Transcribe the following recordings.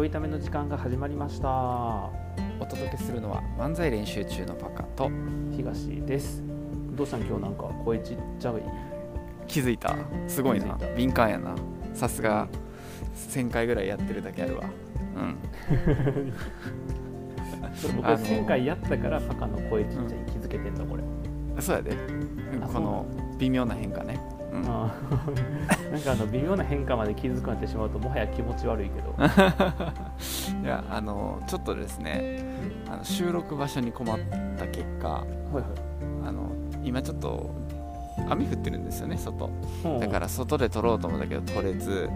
ょいための時間が始まりました。お届けするのは漫才練習中のパカと東です。どうしたん今日なんか声ちっちゃい？気づいた。すごいな。敏感やな。さすが1000回ぐらいやってるだけあるわ。うん。それ僕あの1000回やったからパカの声ちっちゃいに気づけてんだこれ、そうやで。この微妙な変化ね なんかあの微妙な変化まで気づくなってしまうともはや気持ち悪いけど。いやあのちょっとですねあの収録場所に困った結果はいはい。あの今ちょっと雨降ってるんですよね外。だから外で撮ろうと思ったけど撮れず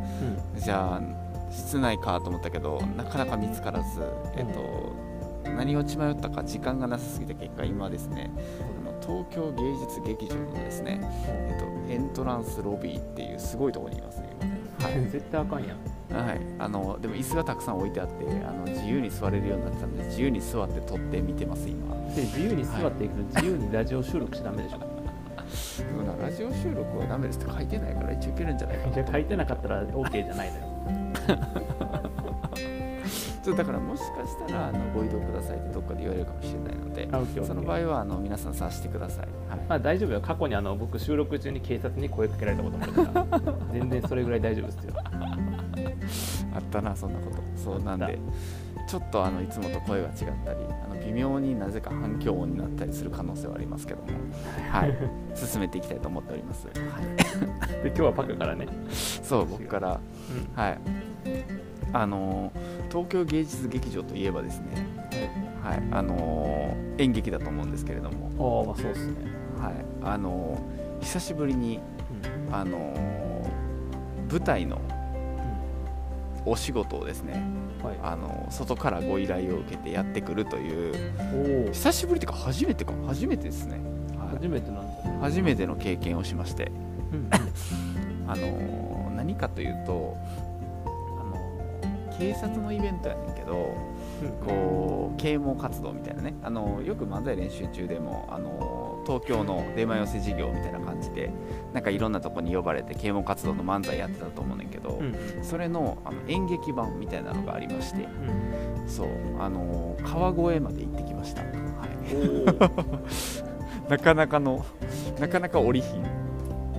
うん。じゃあ室内かと思ったけどなかなか見つからず、えっと、何を血迷ったか時間がなさすぎた結果今ですね東京芸術劇場のですね、えっと、エントランスロビーっていうすごいところにいますね。今ね 絶対あかんやん。はい、あのでも椅子がたくさん置いてあってあの自由に座れるようになってたんで自由に座って撮って見てます今。で自由に座っていくと自由にラジオ収録しちゃダメでしょ、で ラジオ収録はダメですって書いてないから一応いけるんじゃないかなじゃあ書いてなかったら OK じゃないのよ ちょっとだからもしかしたらあのご移動くださいってどっかで言われるかもしれないのでその場合はあの皆さん察してください、はい。まあ大丈夫よ。過去にあの僕収録中に警察に声かけられたこともあるから。全然それぐらい大丈夫ですよ。あったなそんなこと。そうなんあっでちょっとあのいつもと声が違ったりあの微妙になぜか反響音になったりする可能性はありますけども。はい。進めていきたいと思っております、はい、で今日はパカからね、そう僕から。うん。はい。あのー東京芸術劇場といえばですねはいあのー演劇だと思うんですけれども。あそうっすね、はいあのー久しぶりにあのー舞台のお仕事をですねうんはい。あの外からご依頼を受けてやってくるという久しぶりっていうか初めてか初めてですね、はい。初めてなんだね初めての経験をしまして。うん あの何かというと警察のイベントやねんけどこう啓蒙活動みたいなね。あのよく漫才練習中でもあの東京の出前寄せ事業みたいな感じでなんかいろんなとこに呼ばれて啓蒙活動の漫才やってたと思うねんけど、うん。うんそれのあの演劇版みたいなのがありましてうん。そうあの川越まで行ってきました、はい、お なかなかのなかなか降りひん。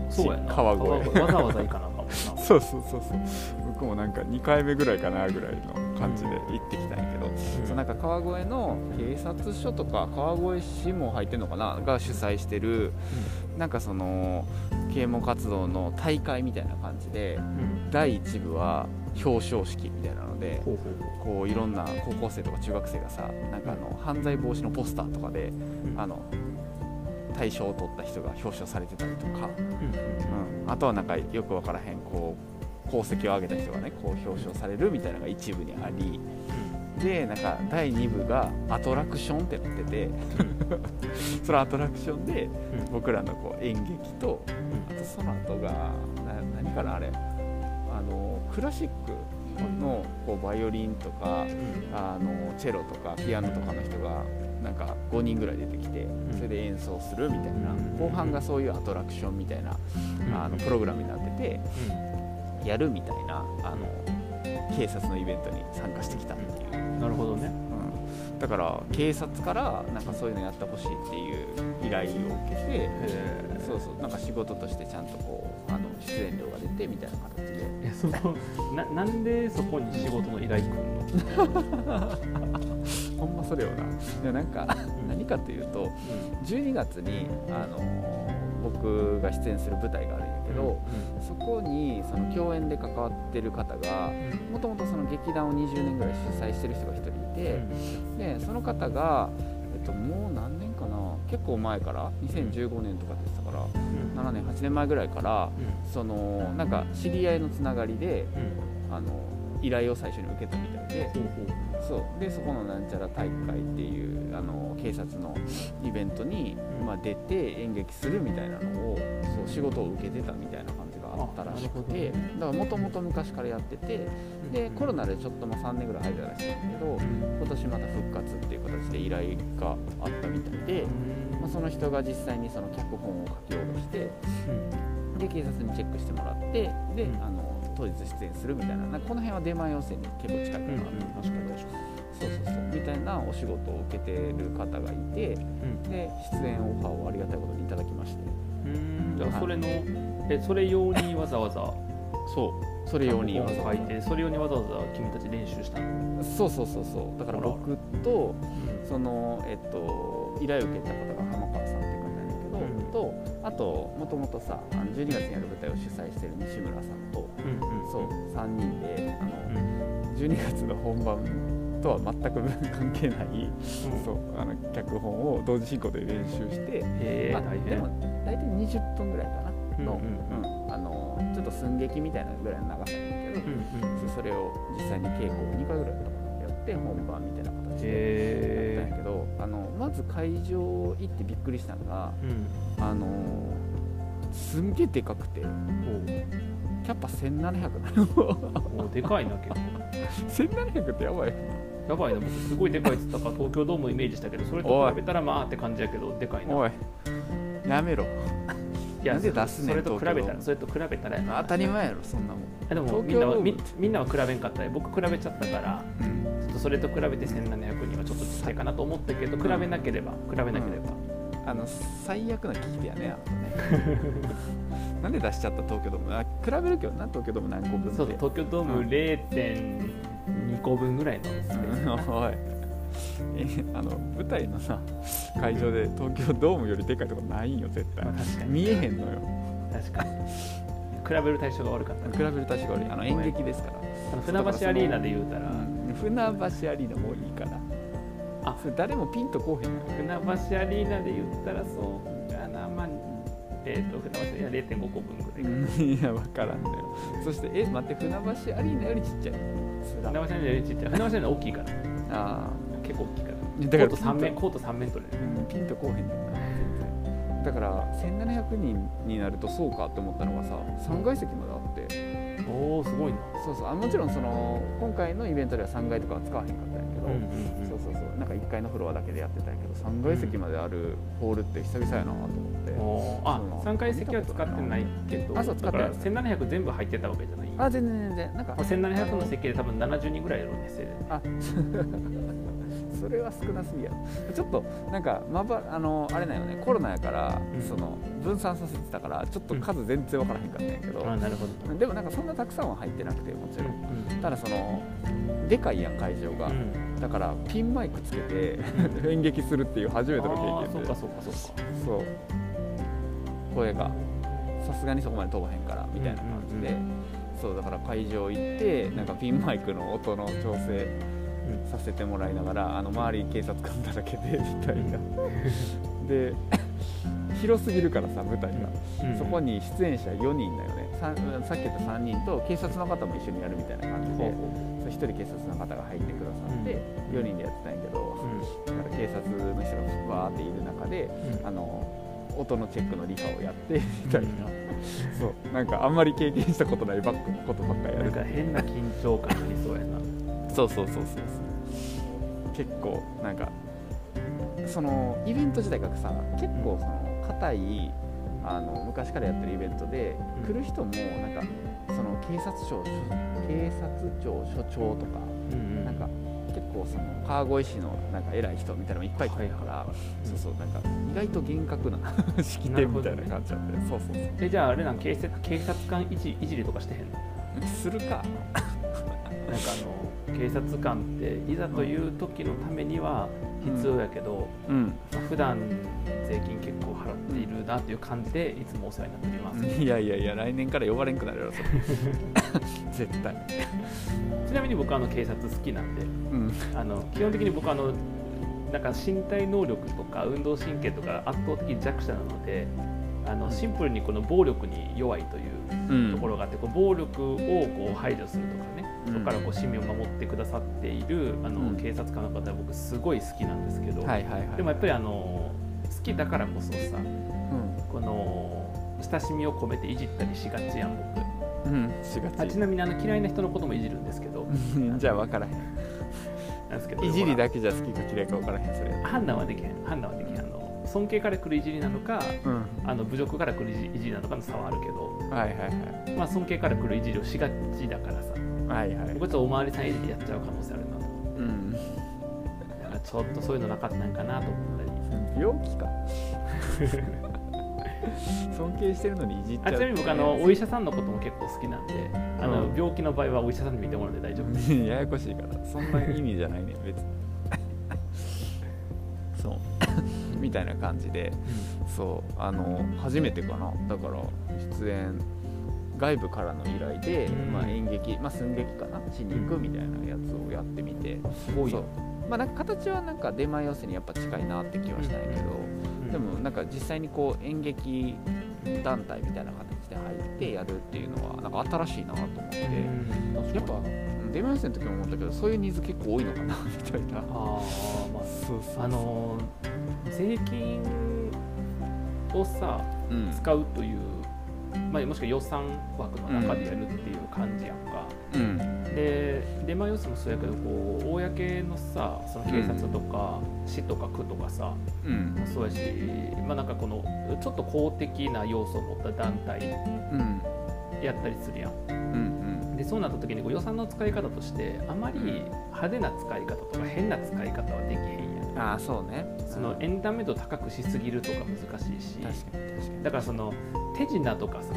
おそうやな。川越。わざわざ行かなあかんもんな。そうそうそうそう僕もなんか2回目ぐらいかなぐらいの感じで行ってきたんやけど、そうなんか川越の警察署とか川越市も入ってんのかなが主催してるなんかその啓蒙活動の大会みたいな感じでうん。うん第1部は表彰式みたいなのでこういろんな高校生とか中学生がさなんかあの犯罪防止のポスターとかでううん。あの大賞を取った人が表彰されてたりとか、うん。うん、あとはなんかよくわからへんこう功績を上げた人がねこう表彰されるみたいなのが一部にありでなんか第2部がアトラクションってなってて そのアトラクションでうん。僕らのこう演劇とあとその後がな何かなあれ。あのクラシックのこうバイオリンとかあのチェロとかピアノとかの人がなんか5人ぐらい出てきてそれで演奏するみたいな。うん。後半がそういうアトラクションみたいなあのプログラムになっててやるみたいなあの警察のイベントに参加してきたっていう、うんなるほどね。うん、だから警察からなんかそういうのやってほしいっていう依頼を受けてへそうそう。なんか仕事としてちゃんとこうあの出演料が出てみたいな形で。えそのななんでそこに仕事の依頼来るの？ほんまそれよな。でなんか何かというと12月にあの僕が出演する舞台があるけど、そこにその共演で関わってる方がもともとその劇団を20年ぐらい主催してる人が1人いて、でその方が、えっと、もう何年かな？結構前から2015年とかって言ってたから7年8年前ぐらいからそのなんか知り合いのつながりであの依頼を最初に受けたみたいでそう。でそこのなんちゃら大会っていうあの警察のイベントに、うん。まあ、出て演劇するみたいなのをそう仕事を受けてたみたいな感じがあったらしくてあだからもともと昔からやっててでコロナでちょっとまあ3年ぐらい入ったらしいんだけど今年また復活っていう形で依頼があったみたいで、まあ、その人が実際にその脚本を書き下ろしてで警察にチェックしてもらってで、うん。あの当日出演するみたいな。なんかこの辺は出前要請に結構近いかなと思うんですけど、そうそうそう。みたいなお仕事を受けてる方がいて。うん。で出演オファーをありがたいことにいただきまして。うん。じゃあそれのえそれ用にわざわざ？そう。それ用にわざ書いてそれ用にわざわざ君たち練習したの、そうそうそうそう。だから僕とそのえっと依頼を受けた方が浜川さんっていう方なんだけど、うん。とあともともとさあの12月にやる舞台を主催してる西村さんとうんうん。そう3人であのうん。12月の本番とは全く関係ない、うん。そうあの脚本を同時進行で練習して、まあでも大体20分ぐらいかな。の,、うんうん。うん。あのちょっと寸劇みたいなぐらいの長さだけど、うんうんそれを実際に稽古を2回ぐらいやって本番みたいな形でやったんへやけどあのまず会場行ってびっくりしたのがえうん。あのすんげえでかくてキャパ1700なの。おおでかいな結構。1700ってやばい。やばいな僕すごいでかいっつったから東京ドームをイメージしたけどそれと比べたらまあって感じやけどでかいな。おい。やめろ。いやで出すねんそれと比べたらそれと比べたら当たり前やろそんなもん。でも東みんなはみみんなは比べんかったよ僕比べちゃったからうんそれと比べて1700にはちょっとちっちゃいかなと思ったけど比べなければ比べなければ、あの最悪な聞き手やねあなたね。なんで出しちゃった東京ドーム？あ比べるけどな東京ドーム何個分そう東京ドームうん。0.2個分ぐらいのスペース。うん。おい。えあの舞台のさ会場で東京ドームよりでかいとこないんよ絶対。まあ確かに。見えへんのよ。確かに。比べる対象が悪かった比べる対象が悪い。あの演劇ですから。あの船橋アリーナで言うたらうん船橋アリーナもういいからあ。それ誰もピンとこうへん。船橋アリーナで言ったらそうかな。まあえっ、と船橋アリーナ0.5個分ぐらいかな。いや分からんのよ。そしてえ待って船橋アリーナよりちっちゃい。船橋アリーナよりちっちゃい。船橋アリーナ大きいからあ結構大きいからあだからコート3面コート3面取れる。とうんピンとこうへんねんな全然。だから1700人になるとそうかって思ったのがさ3階席まであっておおすごいな。そうそう。あもちろんその今回のイベントでは3階とかは使わへんかったんやけど、うんそうそうそう。なんか1階のフロアだけでやってたんやけど3階席まであるホールって久々やなと思って、おー。あそう。3階席は使ってないけどあそう使ってない。だから1700全部入ってたわけじゃないあ全然全然。なんか1700の席で多分70人ぐらいやろうねせいぜい。あそれは少なすぎやろ。ちょっとなんかまばあのあれだよね。コロナやから、うん。その分散させてたからちょっと数全然分からへんかったんやけど、あなるほど。でもなんかそんなたくさんは入ってなくてもちろん、うんただそのでかいやん会場が、うん。だからピンマイクつけて演劇するっていう初めてのあ経験で。ーそうかそうかそうか。そう。声がさすがにそこまで飛ばへんからみたいな感じで、うんうん。そうだから会場行ってなんかピンマイクの音の調整させてもらいながらあの周り警察官だらけでみたいなで広すぎるからさ舞台が、うん。そこに出演者4人だよね。ささっき言った3人と警察の方も一緒にやるみたいな感じでほうほそう1人警察の方が入ってくださって、4人でやってたんやけど、うだから警察の人がバーっている中でん。あの音のチェックの理科をやってみたいな、そう。なんかあんまり経験したことないばっかことばっかやる。なんか変な緊張感ありそうやな。そうそうそうそうそう結構なんかそのイベント自体がさ結構その硬いあの昔からやってるイベントで、うん。来る人もなんかその警察庁警察庁所長とか、うんなんか結構その川越市のなんか偉い人みたいなのもいっぱい来るから、はいはいそうそうなんか意外と厳格な式典みたいな感じなんで、そうそうそう。えじゃああれなん警察警察官いじいじりとかしてへんの？するか。なんかあの警察官っていざという時のためには必要やけど、うん。まあ普段税金結構払っているなという感じでいつもお世話になってます、いやいやいや来年から呼ばれんくなるやろそれ。絶対。ちなみに僕あの警察好きなんでうん。あの基本的に僕あのなんか身体能力とか運動神経とか圧倒的に弱者なのであのシンプルにこの暴力に弱いといううん。ところがあってこう暴力をこう排除するとかね、うん。そこからこう市民を守ってくださっているあの、うん。警察官の方は僕すごい好きなんですけど、でもやっぱりあの好きだからこそさうん。この親しみを込めていじったりしがちやん僕。うん。しがち。あちなみにあの嫌いな人のこともいじるんですけど。う んじゃあ分からへん。なんですけどいじりだけじゃ好きか嫌いか分からへんそれ。判断はできへん。判断は尊敬から来るいじりなのかうん。あの侮辱から来るいじりなのかの差はあるけど、はいはいはい。まあ、尊敬から来るいじりをしがちだからさ。はいはい。僕はちょっとおまわりさんいじりやっちゃう可能性あるなと。うん。だからちょっとそういうのなかったんかなと思ったり病気か。尊敬してるのにいじっちゃうあちなみに僕あのお医者さんのことも結構好きなんであの、うん。病気の場合はお医者さんに見てもらって大丈夫です。ややこしいから。そんな意味じゃないね。別にみたいな感じでそうあの初めてかな。だから出演外部からの依頼で、うん。まあ、演劇、まあ、寸劇かな。しに行くみたいなやつをやってみてすごい。よそう。まあ、なんか形はなんか出前寄せにやっぱ近いなって気はしたんやけど、うん。でもなんか実際にこう演劇団体みたいな形で入ってやるっていうのはなんか新しいなと思って、うん。やっぱ出前寄せの時も思ったけどそういうニーズ結構多いのかなみたいな。あー、まそうそうあ、あの税金をさうん。使うという、まあ、もしくは予算枠の中でやるっていう感じやんか、うん。で出前予算もそうやけどこう公のさその警察とか市とか区とかさ、うん。もそうやし、まあ、なんかこのちょっと公的な要素を持った団体うん。やったりするやんうん。でそうなった時にこう予算の使い方としてあまり派手な使い方とか変な使い方はできへんああそうね。そのエンタメ度高くしすぎるとか難しいし。確かに確かに。だからその手品とかさ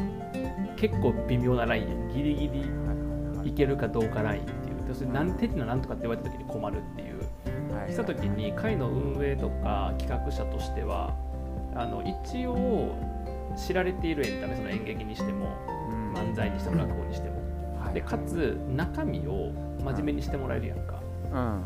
結構微妙なライン。やんギリギリはいけるかどうかラインっていう。要するに何手品なんとかって言われた時に困るっていう。はい。した時に会の運営とか企画者としてはあの一応知られているエンタメその演劇にしてもうん。漫才にしても落語にしても。はい。でかつ中身を真面目にしてもらえるやんか。うん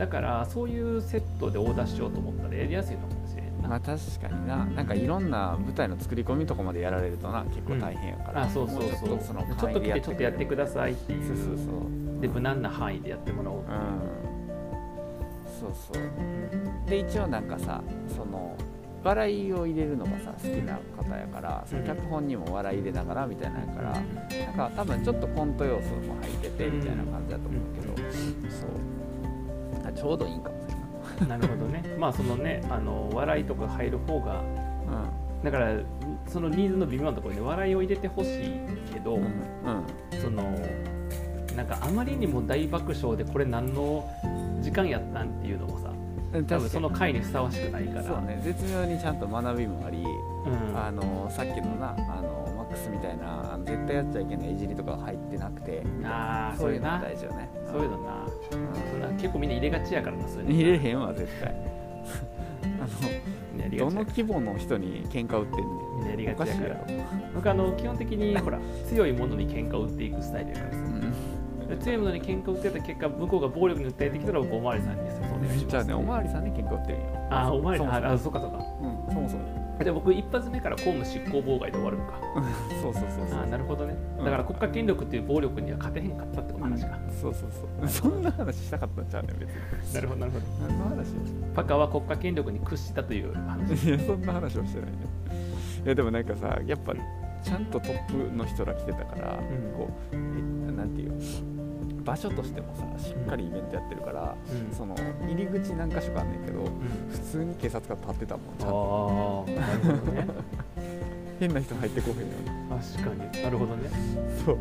だからそういうセットでオーダーしようと思ったらやりやすいのかもしれんな、まあ確かにな。なんかいろんな舞台の作り込みとかまでやられるとな結構大変やから、あそうそうそう。そのちょっと来てちょっとやってくだださいっていそうそうそう。うで無難な範囲でやってもらおうっていう、そうそう。で一応なんかさその笑いを入れるのがさ好きな方やからその脚本にも笑い入れながらみたいなんやから、なんか多分ちょっとコント要素も入っててみたいな感じだと思うけど、そうあちょうどいいんかもしれんななるほどね。まあそのねあの笑いとか入る方がだからそのニーズの微妙なところに笑いを入れてほしいけど、うん。うん。そのなんかあまりにも大爆笑でこれ何の時間やったんっていうのもさうん多分その回にふさわしくないから。そうね。絶妙にちゃんと学びもあり、うん。あのさっきのなあのマックスみたいな絶対やっちゃいけないいじりとか入ってなくてあーそういうの大事よね。そういうのな結構みんな入れがちやからなそういうの。入れへんわ絶対。あのどの規模の人に喧嘩売ってんねみんなやりがちやから。ろ、僕あの基本的にほら強いものに喧嘩を売っていくスタイルやからさ。うん、強いものに喧嘩を売ってた結果向こうが暴力に訴えてきたら僕おまわりさんに説明お願いしますじゃあねおまわりさんに喧嘩売ってるんよ。あおまわりさんああそうかそうか。うん、そもそもじゃあ僕一発目から公務執行妨害で終わるのか。そうそうそうそう。あなるほどね。うん。だから国家権力っていう暴力には勝てへんかったってこと話か、そうそうそう。そんな話したかったんちゃうねん別に。なるほどなるほど。何の話パカは国家権力に屈したという話。いやそんな話をしてないね。いやでもなんかさやっぱちゃんとトップの人ら来てたから、ん。こうえなんていう？場所としてもさしっかりイベントやってるから、うん。その入り口何か所かあんねんけどうん。普通に警察が立ってたもんちゃんと。ああなるほどね。変な人入ってこへんよ確かに。なるほどね。そう。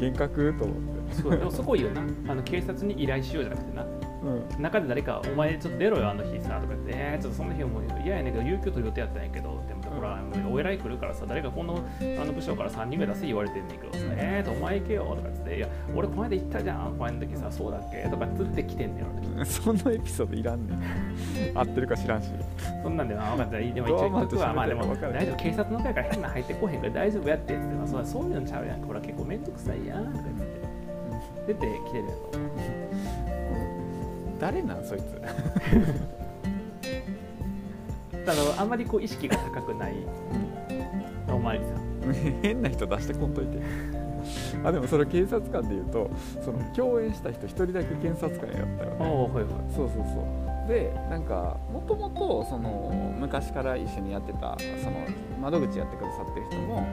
幻覚？と思って。そうでもそこいいよな。あの警察に依頼しようじゃなくてな。うん。中で誰か「お前ちょっと出ろよあの日さ」とか言って「えー、ちょっとその日も嫌やねんけど有給取る予定やったんやけど」でもほらお偉い来るからさ誰かこのあの部署から3人ぐらい出せ言われてんねんけどさ「えーとお前行けよ」とか言って「いや俺この間行ったじゃんこの間の時さそうだっけ?」とかつって来てんねん俺そんなエピソードいらんねん合ってるか知らんしそんなんでな分かったでも一応言っとくわまあでも大丈夫警察の会から変な入ってこへんから大丈夫やってっつってまあそうそうい。うのちゃうやんかほら結構めんどくさいやんとか言って。出て来てるやろ。誰なんそいつ あのあんまりこう意識が高くないおまわりさん変な人出してこんといて。あでもそれ警察官で言うとその共演した人一人だけ検察官やったよね。はいはい。そうそうそうでなんかもともとその昔から一緒にやってたその窓口やってくださってる人も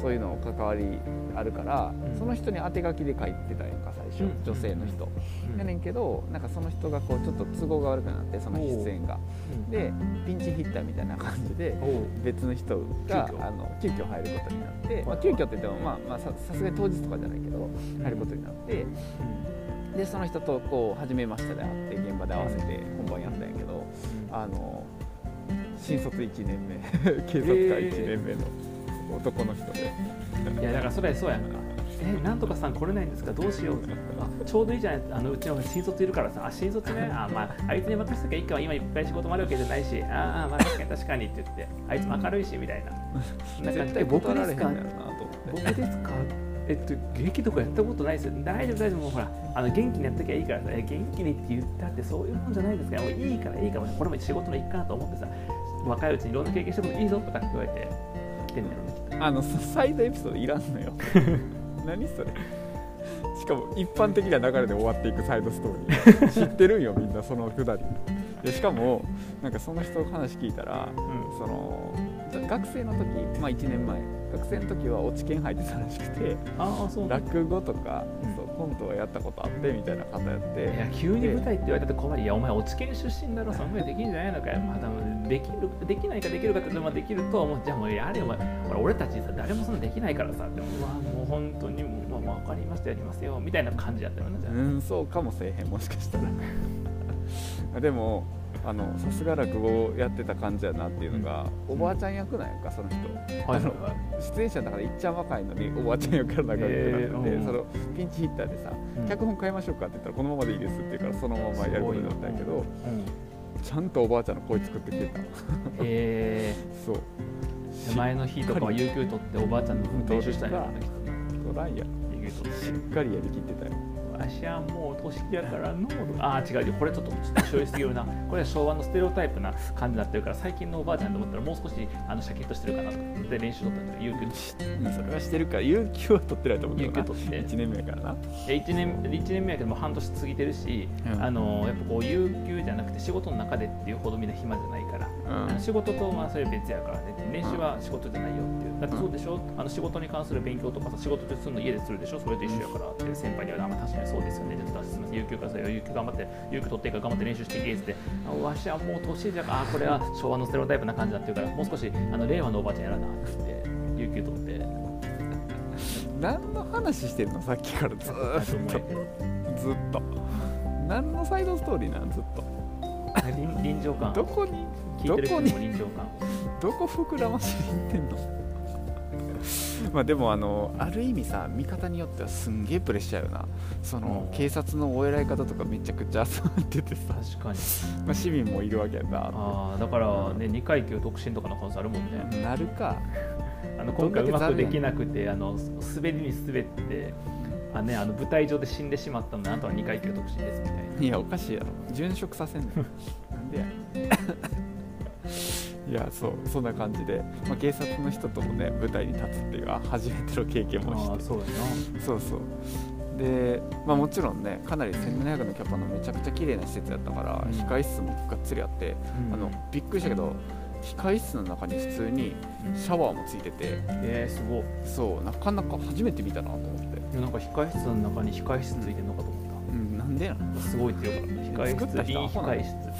そういうの関わりあるから、うん。その人に当て書きで書いてたやんか最初、うん。女性の人、うん。やねんけどなんかその人がこうちょっと都合が悪くなってその出演が。う。んでピンチヒッターみたいな感じで別の人があの急遽入ることになって、まあ、はい急遽って言ってもまあまあささすがに当日とかじゃないけど入ることになってでその人とこう初めましてで会って現場で合わせて本番やったんやけどあの新卒1年目。警察官1年目の男の人で、いやだからそれそうやんか。えなんとかさん来れないんですか？どうしようあちょうどいいじゃない。あのうちの新卒いるからさ。あ新卒ね。あまああいつに任せときゃいいか今いっぱい仕事もあるわけじゃないし。ああまあ確かに確かにって言ってあいつも明るいしみたいな。なんか絶対え僕ですか僕ですか？えっと劇とかやったことないですよ。大丈夫大丈夫。もうほらあの元気にやっときゃいいからさえ元気にって言ったってそういうもんじゃないですか。らもういいからいいからこれも仕事の一環だと思ってさ若いうちにいろんな経験してもいいぞとかって言われて来てんだろうねあのそサイドエピソードいらんのよ。何それ。しかも一般的な流れで終わっていくサイドストーリー。知ってるんよみんなそのくだり。でしかもなんかその人の話聞いたらうん。その学生の時まあ1年前。学生の時は落ち研入ってたらしくてああそうなんだ。落語とか、うん。そうコントはやったことあってみたいな方やって。いや急に舞台って言われたって困るいやお前落ち研出身だろそのぐらいできるんじゃないのかよ。まあできるできないかできるかってできると思う。じゃあもうやれよお前俺たちさ誰もそんなできないからさ。でもうわもう本当にもう、まあ、分かりましたやりますよみたいな感じやったよねじゃあ。うんそうかもせえへんもしかしたら。でもあのさすが落語をやってた感じやなっていうのが、おばあちゃん役なんやんかその人。はいあの出演者の中でいっちゃん若いのにおばあちゃん役やらなあかんってなってて、へーうん。そのピンチヒッターでさ、うん。脚本変えましょうかって言ったらこのままでいいですって言うからそのままやることになったんやけど、うん。ちゃんとおばあちゃんの声作ってきてたえ そう。ー、前の日とかは有給取っておばあちゃんの練習したんやろねきっとライしっかりやりきってたよわしはもう年やからのああ違う。よこれちょっとちょっと醤油すぎるなこれは昭和のステレオタイプな感じになってるから最近のおばあちゃんと思ったらもう少しあのシャキッとしてるかなと思って練習取ったんだけど有給うんそれはしてるから有給は取ってないと思うけ有どな。給取って1年目やからな。1年一年目やけどもう半年過ぎてるし、うん。あのやっぱこう有給じゃなくて仕事の中でっていうほどみんな暇じゃないから、うん。仕事とまあそれ別やからね。練習は仕事じゃないよっていう。だってそうでしょ？あの仕事に関する勉強とかさ仕事でするの家でするでしょ？それと一緒やからって先輩にはあまあ確かにそうですよね。ちょっとすみません有給からさ有給頑張って有給取っていいから頑張って練習していけっつってあわしはもう年じゃあこれは昭和のステレオタイプな感じになってるからもう少しあの令和のおばあちゃんやらなって言って有給取って。何の話してんの？さっきから。ずーっと。ずっと。何のサイドストーリーなん？ずっと臨臨場感。どこに？聞いてる人どこに？臨場感。どこ膨らましに行ってんの？まあでもあのある意味さ見方によってはすんげえプレッシャーよな。その、うん。警察のお偉い方とかめちゃくちゃ集まっててさ、確かに。まあ、市民もいるわけやんな。ああだからね2階級独身とかの可能性あるもんね。なるか。あの今回うまくできなくてあの滑りに滑ってあ、ね、あの舞台上で死んでしまったのであなたは2階級独身ですみたいな。いやおかしいやろ。殉職させんのなんでや。いやそうそんな感じで、まあ、警察の人ともね舞台に立つっていうのは初めての経験もして。そうやそうそう。で、まあ、もちろんねかなり1700のキャパのめちゃくちゃ綺麗な施設やったから、うん。控室もがっつりあって、な、あのびっくりしたけど控室の中に普通にシャワーもついてて。えー、すごいそうなかなか初めて見たなと思って、いやなんか控室の中に控室ついてるのかと思っうん、なんでなのたすごいっていうから控作った室イン人アホなの控室っていう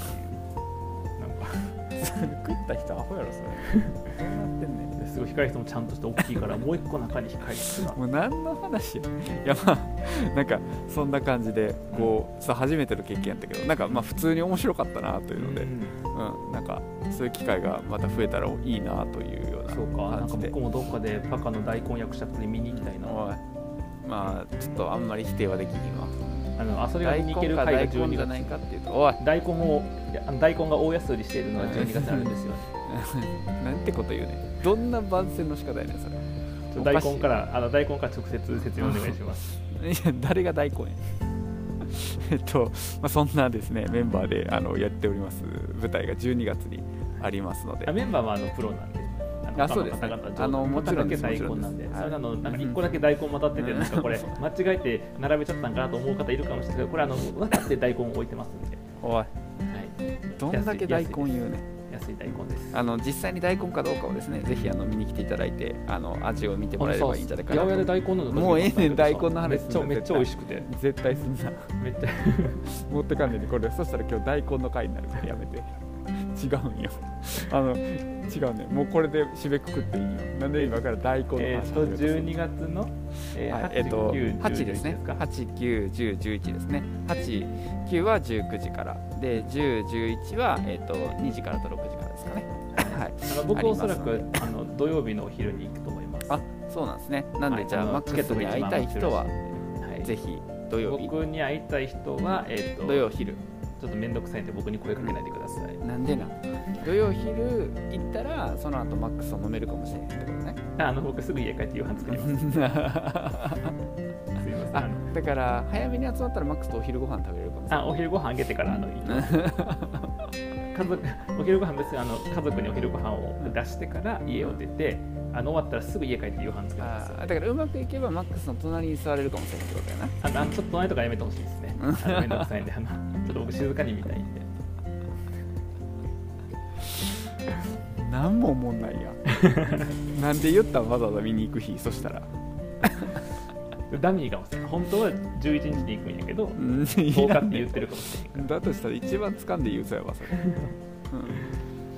なんか食った人アホやろそれ。どうなってんねんすごい控室もちゃんとして大きいからもう一個中に控室が。もう何の話やいやまあ なんかそんな感じでこう、さ初めての経験やったけどなんかまあ普通に面白かったなというので、うんうん、なんかそういう機会がまた増えたらいいなというようなそうか。なんか感じで。僕もどっかでパカの大根役者プレ見に行きたいな。おいまあちょっとあんまり否定はできひんわ。あのあそれがに行ける回が12月。根じゃないかっていうとおい。大根を大根が大安売りしているのが 12月にあるんですよ。ね なんてこと言うねどんな番宣の仕方やねんそれ。大根からあの大根から直接説明お願いします。いや誰が大根や。えっと、まあ、そんなですねメンバーであのやっております。舞台が12月にありますので。あメンバーはあのプロなんであそうですあのもちろん大根なんで。それなのなんかはい1個だけ大根混ざっててなんかこれ 間違えて並べちゃったんかなと思う方いるかもしれない。けどこれあの分かって大根を置いてますんで、おい。はい、どんだけ大根言うね安い大根です。あの実際に大根かどうかをですねぜひあの見に来ていただいてあの味を見てもらえればいいんじゃないかな八百屋で大根のもうええねん大根の話めっちゃめっちゃ美味しくて。絶対すんな。めっちゃ。持ってかんねんでこれ。そしたら今日大根の回になるからやめて違うんよあの違うね。もうこれで締めくくっていいよ。なんで今から大根の話えっと12月のえー、えー、と8ですね。8、9、10、11ですね。8、9は19時から。で10、11は、えー、と2時からと6時からですかね。はい。僕おそらくあの土曜日のお昼に行くと思います。あそうなんですね。なんで、はい、じゃあマックスに会いたい人は、はい、ぜひ土曜日。僕に会いたい人は、えーと、土曜昼ちょっと面倒くさいんで僕に声かけないでください。なんでな土曜昼行ったらその後マックスを飲めるかもしれないってことね。あの僕すぐ家帰って夕飯作ります。すいません。あだから早めに集まったらマックスとお昼ご飯食べれるかもしれない。あお昼ご飯あげてからあの行きます。家族お昼ご飯別にあの家族にお昼ご飯を出してから家を出て、あの終わったらすぐ家帰って夕飯作りますだからうまくいけばマックスの隣に座れるかもしれないってことやなあのちょっと隣とかやめてほしいですねあのめんどくさいんであのちょっと僕静かに見たいんで。何も思んないや なんで言ったんわざわざ見に行く日？そしたら。ダミーかもしれない。本当は11日に行くんやけど10日って言ってるかもしれないだとしたら一番掴んで言うそうやわそれ、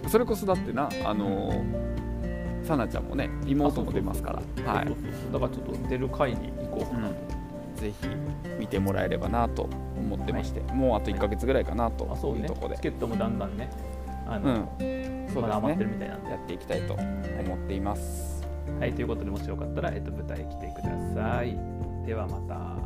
うん、それこそだってなあのー、さなちゃんもね妹も出ますから。はい。だからちょっと出る会に行こうかなと、うん、ぜひ見てもらえればなと思ってまして、はい、もうあと1か月ぐらいかなというところで、ね、チケットもだんだんねあの、うん、そうね、ま、余ってるみたいなんで。やっていきたいと思っています、はい、はい、ということでもしよかったら、えっと、舞台来てください。ではまた。